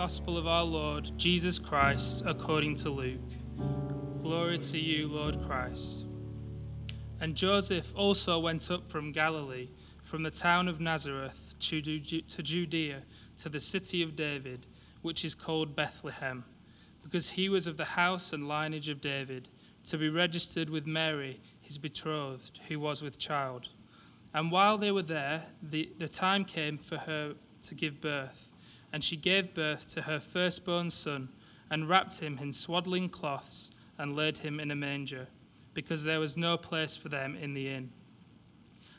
Gospel of our Lord Jesus Christ according to Luke. Glory to you, Lord Christ. And Joseph also went up from Galilee, from the town of Nazareth to Judea, to the city of David, which is called Bethlehem, because he was of the house and lineage of David, to be registered with Mary, his betrothed, who was with child. And while they were there, the, the time came for her to give birth. And she gave birth to her firstborn son, and wrapped him in swaddling cloths, and laid him in a manger, because there was no place for them in the inn.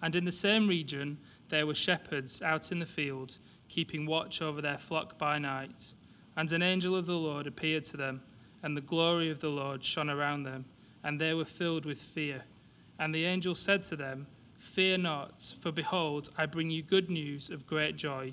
And in the same region there were shepherds out in the field, keeping watch over their flock by night. And an angel of the Lord appeared to them, and the glory of the Lord shone around them, and they were filled with fear. And the angel said to them, Fear not, for behold, I bring you good news of great joy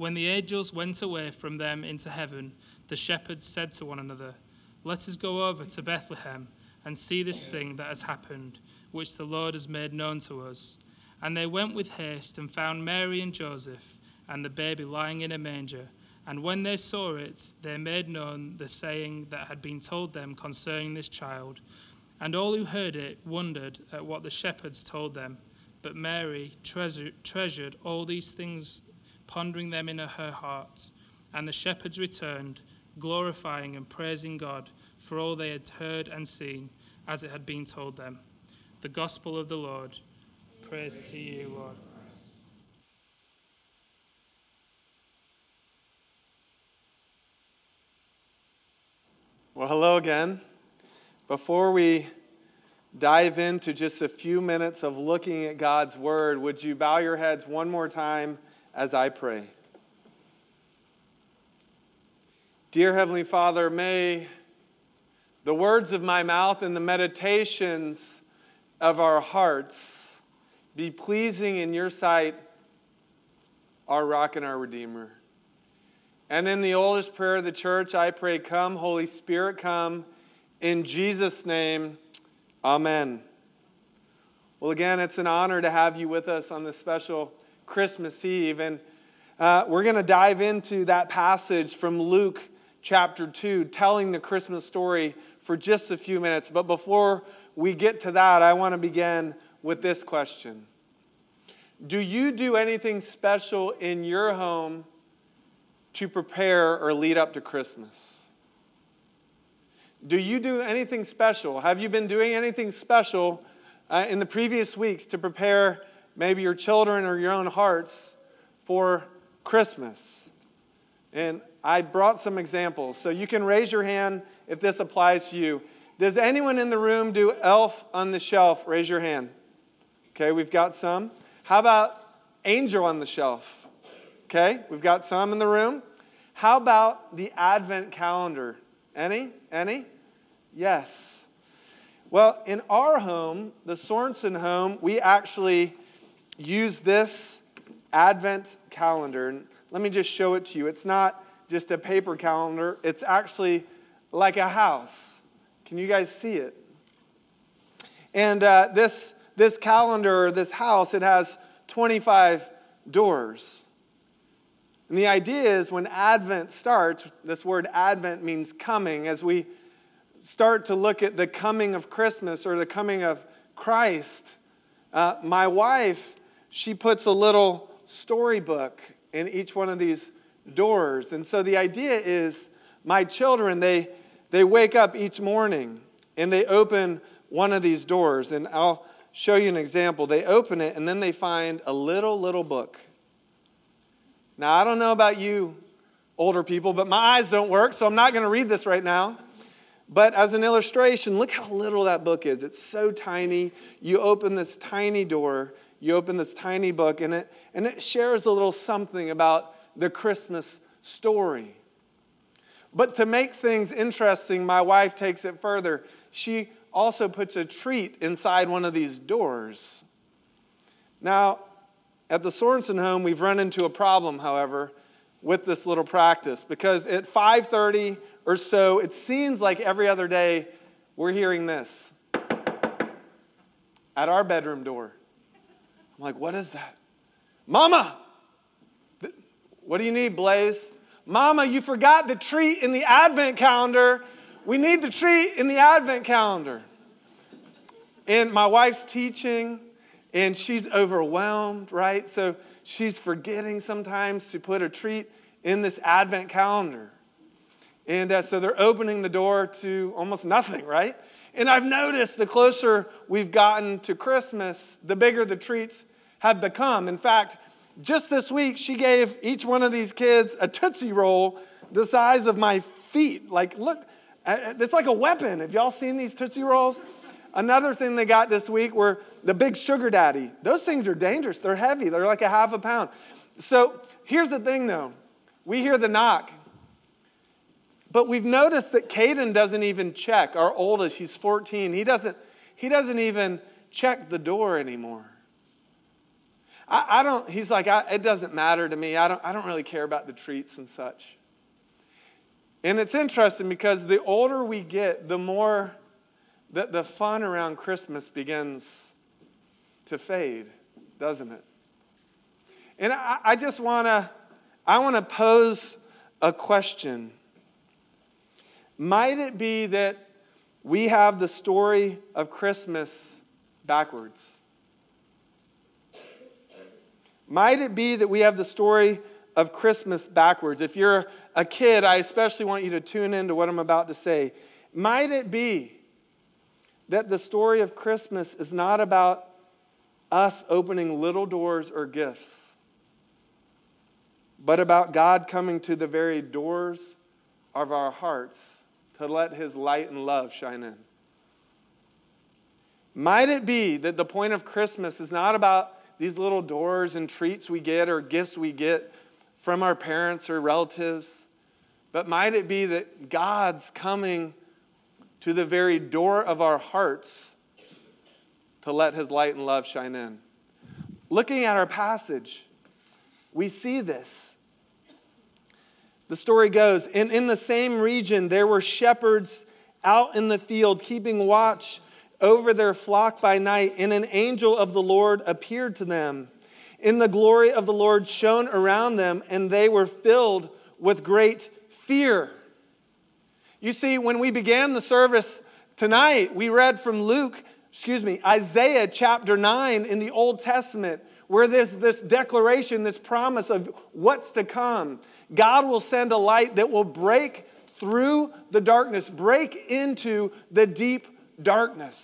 When the angels went away from them into heaven, the shepherds said to one another, Let us go over to Bethlehem and see this thing that has happened, which the Lord has made known to us. And they went with haste and found Mary and Joseph and the baby lying in a manger. And when they saw it, they made known the saying that had been told them concerning this child. And all who heard it wondered at what the shepherds told them. But Mary treasured all these things pondering them in her heart. And the shepherds returned, glorifying and praising God for all they had heard and seen, as it had been told them. The gospel of the Lord. Praise to you, Lord. Well, hello again. Before we dive into just a few minutes of looking at God's Word, would you bow your heads one more time? As I pray. Dear Heavenly Father, may the words of my mouth and the meditations of our hearts be pleasing in your sight, our rock and our Redeemer. And in the oldest prayer of the church, I pray, Come, Holy Spirit, come. In Jesus' name, Amen. Well, again, it's an honor to have you with us on this special Christmas Eve. And uh, we're going to dive into that passage from Luke chapter 2, telling the Christmas story for just a few minutes. But before we get to that, I want to begin with this question Do you do anything special in your home to prepare or lead up to Christmas? Do you do anything special? Have you been doing anything special uh, in the previous weeks to prepare maybe your children or your own hearts for Christmas. And I brought some examples. So you can raise your hand if this applies to you. Does anyone in the room do elf on the shelf? Raise your hand. Okay, we've got some. How about angel on the shelf? Okay, we've got some in the room. How about the advent calendar? Any? Any? Yes. Well, in our home, the Sorensen home, we actually use this Advent calendar. And let me just show it to you. It's not just a paper calendar, it's actually like a house. Can you guys see it? And uh, this, this calendar, this house, it has 25 doors. And the idea is when Advent starts, this word Advent means coming, as we start to look at the coming of Christmas or the coming of Christ. Uh, my wife she puts a little storybook in each one of these doors. And so the idea is my children, they, they wake up each morning and they open one of these doors. And I'll show you an example. They open it and then they find a little, little book. Now, I don't know about you older people, but my eyes don't work, so I'm not going to read this right now. But as an illustration, look how little that book is. It's so tiny. You open this tiny door you open this tiny book and it, and it shares a little something about the Christmas story. But to make things interesting, my wife takes it further. She also puts a treat inside one of these doors. Now, at the Sorensen home, we've run into a problem, however, with this little practice because at 5:30 or so, it seems like every other day we're hearing this at our bedroom door. I'm like, "What is that?" "Mama, what do you need, Blaze?" "Mama, you forgot the treat in the advent calendar. We need the treat in the advent calendar." And my wife's teaching and she's overwhelmed, right? So she's forgetting sometimes to put a treat in this advent calendar. And uh, so they're opening the door to almost nothing, right? And I've noticed the closer we've gotten to Christmas, the bigger the treats have become. In fact, just this week, she gave each one of these kids a Tootsie Roll the size of my feet. Like, look, uh, uh, it's like a weapon. Have y'all seen these Tootsie Rolls? Another thing they got this week were the big sugar daddy. Those things are dangerous. They're heavy, they're like a half a pound. So here's the thing though we hear the knock. But we've noticed that Caden doesn't even check. Our oldest, he's 14. He doesn't, he doesn't even check the door anymore. I, I don't, he's like, it doesn't matter to me. I don't, I don't really care about the treats and such. And it's interesting because the older we get, the more that the fun around Christmas begins to fade, doesn't it? And I, I just want to I want to pose a question. Might it be that we have the story of Christmas backwards? Might it be that we have the story of Christmas backwards? If you're a kid, I especially want you to tune in to what I'm about to say. Might it be that the story of Christmas is not about us opening little doors or gifts, but about God coming to the very doors of our hearts to let His light and love shine in. Might it be that the point of Christmas is not about these little doors and treats we get or gifts we get from our parents or relatives, but might it be that God's coming to the very door of our hearts to let his light and love shine in. Looking at our passage, we see this. The story goes in, in the same region, there were shepherds out in the field keeping watch over their flock by night, and an angel of the Lord appeared to them. In the glory of the Lord shone around them, and they were filled with great fear. You see, when we began the service tonight, we read from Luke, excuse me, Isaiah chapter 9 in the Old Testament, where there's this declaration, this promise of what's to come. God will send a light that will break through the darkness, break into the deep darkness.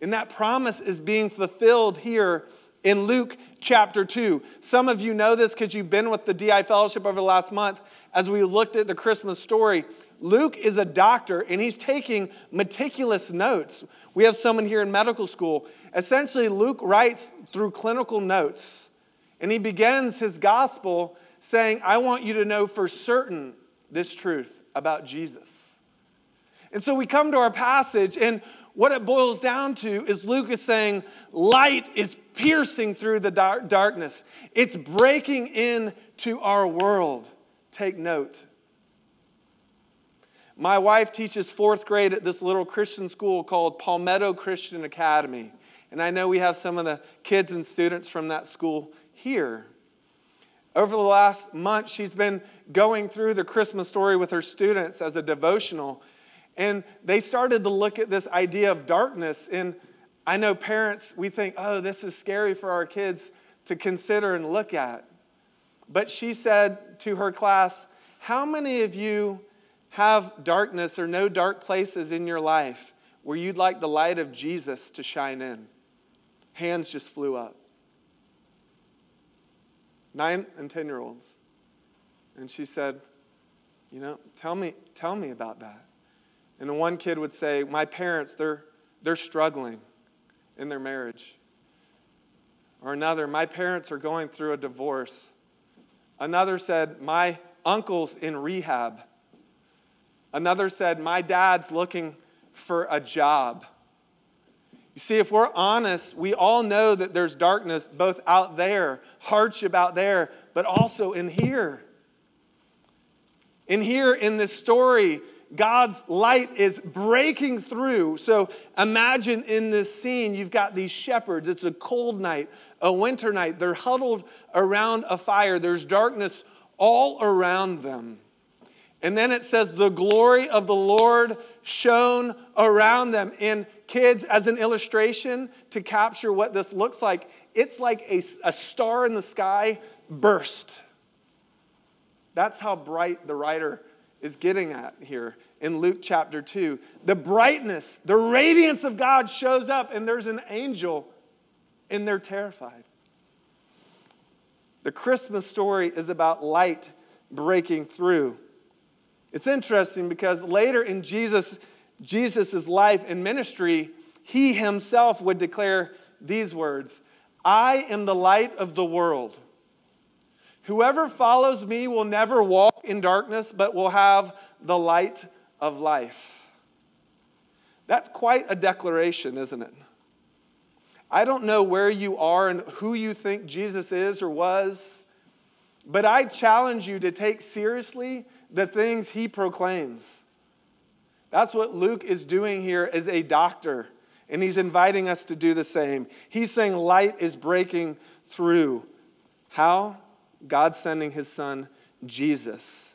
And that promise is being fulfilled here in Luke chapter 2. Some of you know this because you've been with the DI Fellowship over the last month as we looked at the Christmas story. Luke is a doctor and he's taking meticulous notes. We have someone here in medical school. Essentially, Luke writes through clinical notes and he begins his gospel saying, I want you to know for certain this truth about Jesus. And so we come to our passage, and what it boils down to is Luke is saying, light is piercing through the darkness, it's breaking into our world. Take note. My wife teaches fourth grade at this little Christian school called Palmetto Christian Academy. And I know we have some of the kids and students from that school here. Over the last month, she's been going through the Christmas story with her students as a devotional. And they started to look at this idea of darkness. And I know parents, we think, oh, this is scary for our kids to consider and look at. But she said to her class, How many of you have darkness or no dark places in your life where you'd like the light of Jesus to shine in? Hands just flew up. Nine and 10 year olds. And she said, You know, tell me, tell me about that. And one kid would say, My parents, they're, they're struggling in their marriage. Or another, My parents are going through a divorce Another said, My uncle's in rehab. Another said, My dad's looking for a job. You see, if we're honest, we all know that there's darkness both out there, hardship out there, but also in here. In here, in this story, God's light is breaking through. So imagine in this scene, you've got these shepherds. It's a cold night, a winter night. They're huddled around a fire, there's darkness all around them. And then it says, the glory of the Lord shone around them. And kids, as an illustration to capture what this looks like, it's like a, a star in the sky burst. That's how bright the writer is getting at here in Luke chapter 2. The brightness, the radiance of God shows up, and there's an angel, and they're terrified. The Christmas story is about light breaking through. It's interesting because later in Jesus' Jesus' life and ministry, he himself would declare these words I am the light of the world. Whoever follows me will never walk in darkness, but will have the light of life. That's quite a declaration, isn't it? I don't know where you are and who you think Jesus is or was, but I challenge you to take seriously the things he proclaims. That's what Luke is doing here as a doctor, and he's inviting us to do the same. He's saying light is breaking through. How? God sending his son, Jesus.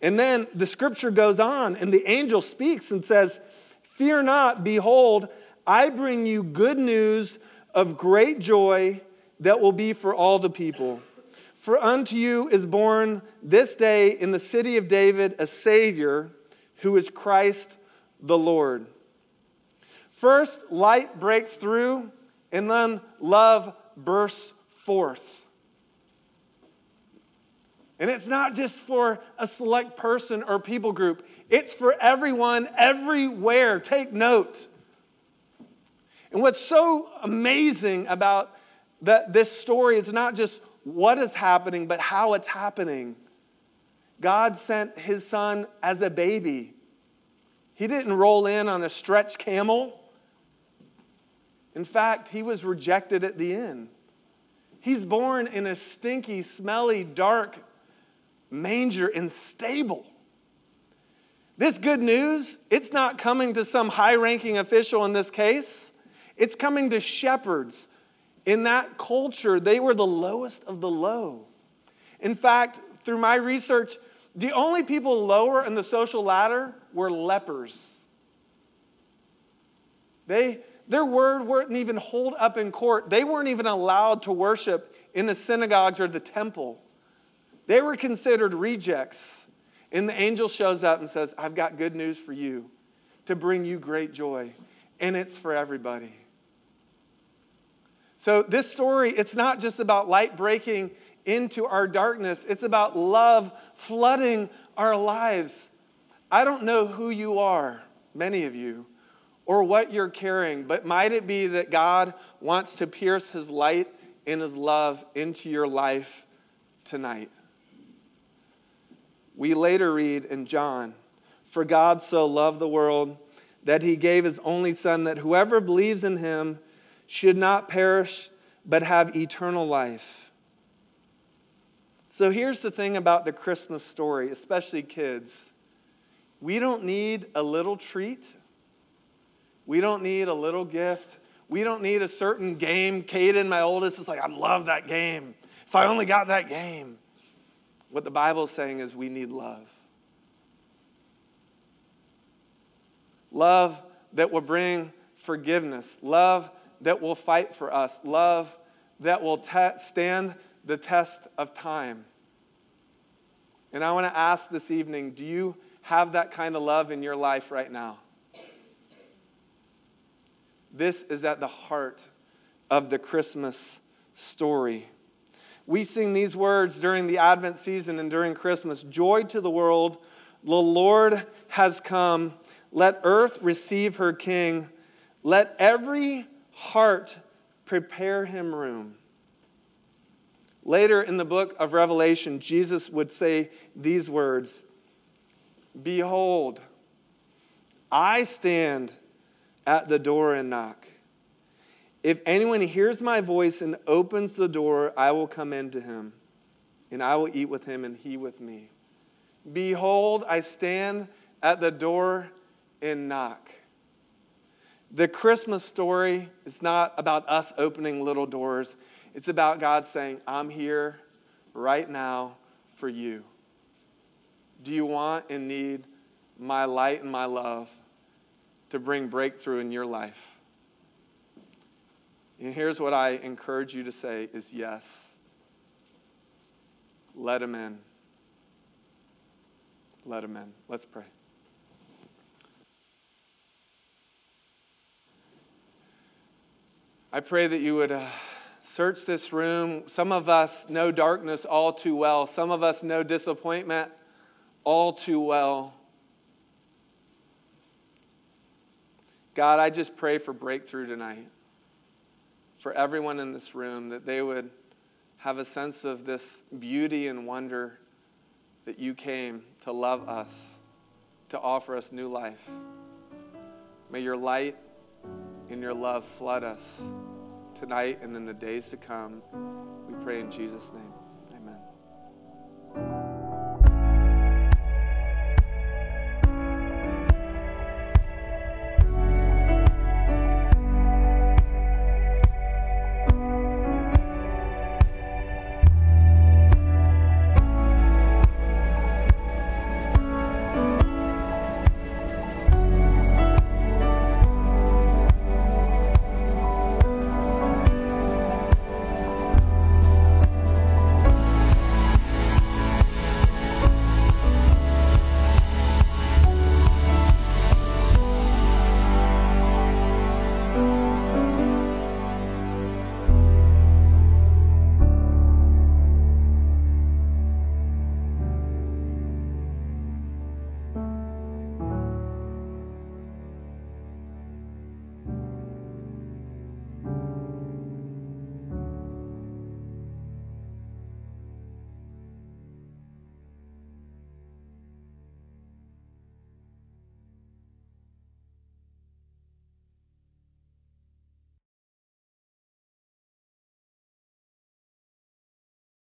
And then the scripture goes on, and the angel speaks and says, Fear not, behold, I bring you good news of great joy that will be for all the people. For unto you is born this day in the city of David a Savior who is Christ the Lord. First, light breaks through, and then love bursts forth. And it's not just for a select person or people group, it's for everyone, everywhere. Take note. And what's so amazing about that this story is not just what is happening, but how it's happening. God sent his son as a baby. He didn't roll in on a stretch camel. In fact, he was rejected at the inn. He's born in a stinky, smelly, dark manger and stable. This good news, it's not coming to some high ranking official in this case. It's coming to shepherds. In that culture, they were the lowest of the low. In fact, through my research, the only people lower in the social ladder were lepers. They, their word wouldn't even hold up in court. They weren't even allowed to worship in the synagogues or the temple. They were considered rejects. And the angel shows up and says, I've got good news for you to bring you great joy. And it's for everybody. So, this story, it's not just about light breaking into our darkness, it's about love flooding our lives. I don't know who you are, many of you, or what you're carrying, but might it be that God wants to pierce his light and his love into your life tonight? We later read in John, For God so loved the world that he gave his only Son, that whoever believes in him should not perish, but have eternal life. So here's the thing about the Christmas story, especially kids. We don't need a little treat. We don't need a little gift. We don't need a certain game. Caden, my oldest, is like, I love that game. If I only got that game. What the Bible is saying is we need love. Love that will bring forgiveness. Love that will fight for us. Love that will te- stand the test of time. And I want to ask this evening do you have that kind of love in your life right now? This is at the heart of the Christmas story. We sing these words during the Advent season and during Christmas Joy to the world, the Lord has come. Let earth receive her King. Let every heart prepare him room. Later in the book of Revelation, Jesus would say these words Behold, I stand at the door and knock. If anyone hears my voice and opens the door, I will come in to him, and I will eat with him, and he with me. Behold, I stand at the door and knock. The Christmas story is not about us opening little doors, it's about God saying, I'm here right now for you. Do you want and need my light and my love to bring breakthrough in your life? And here's what I encourage you to say is yes. Let him in. Let him in. Let's pray. I pray that you would uh, search this room. Some of us know darkness all too well, some of us know disappointment all too well. God, I just pray for breakthrough tonight for everyone in this room that they would have a sense of this beauty and wonder that you came to love us, to offer us new life. May your light and your love flood us tonight and in the days to come. We pray in Jesus' name.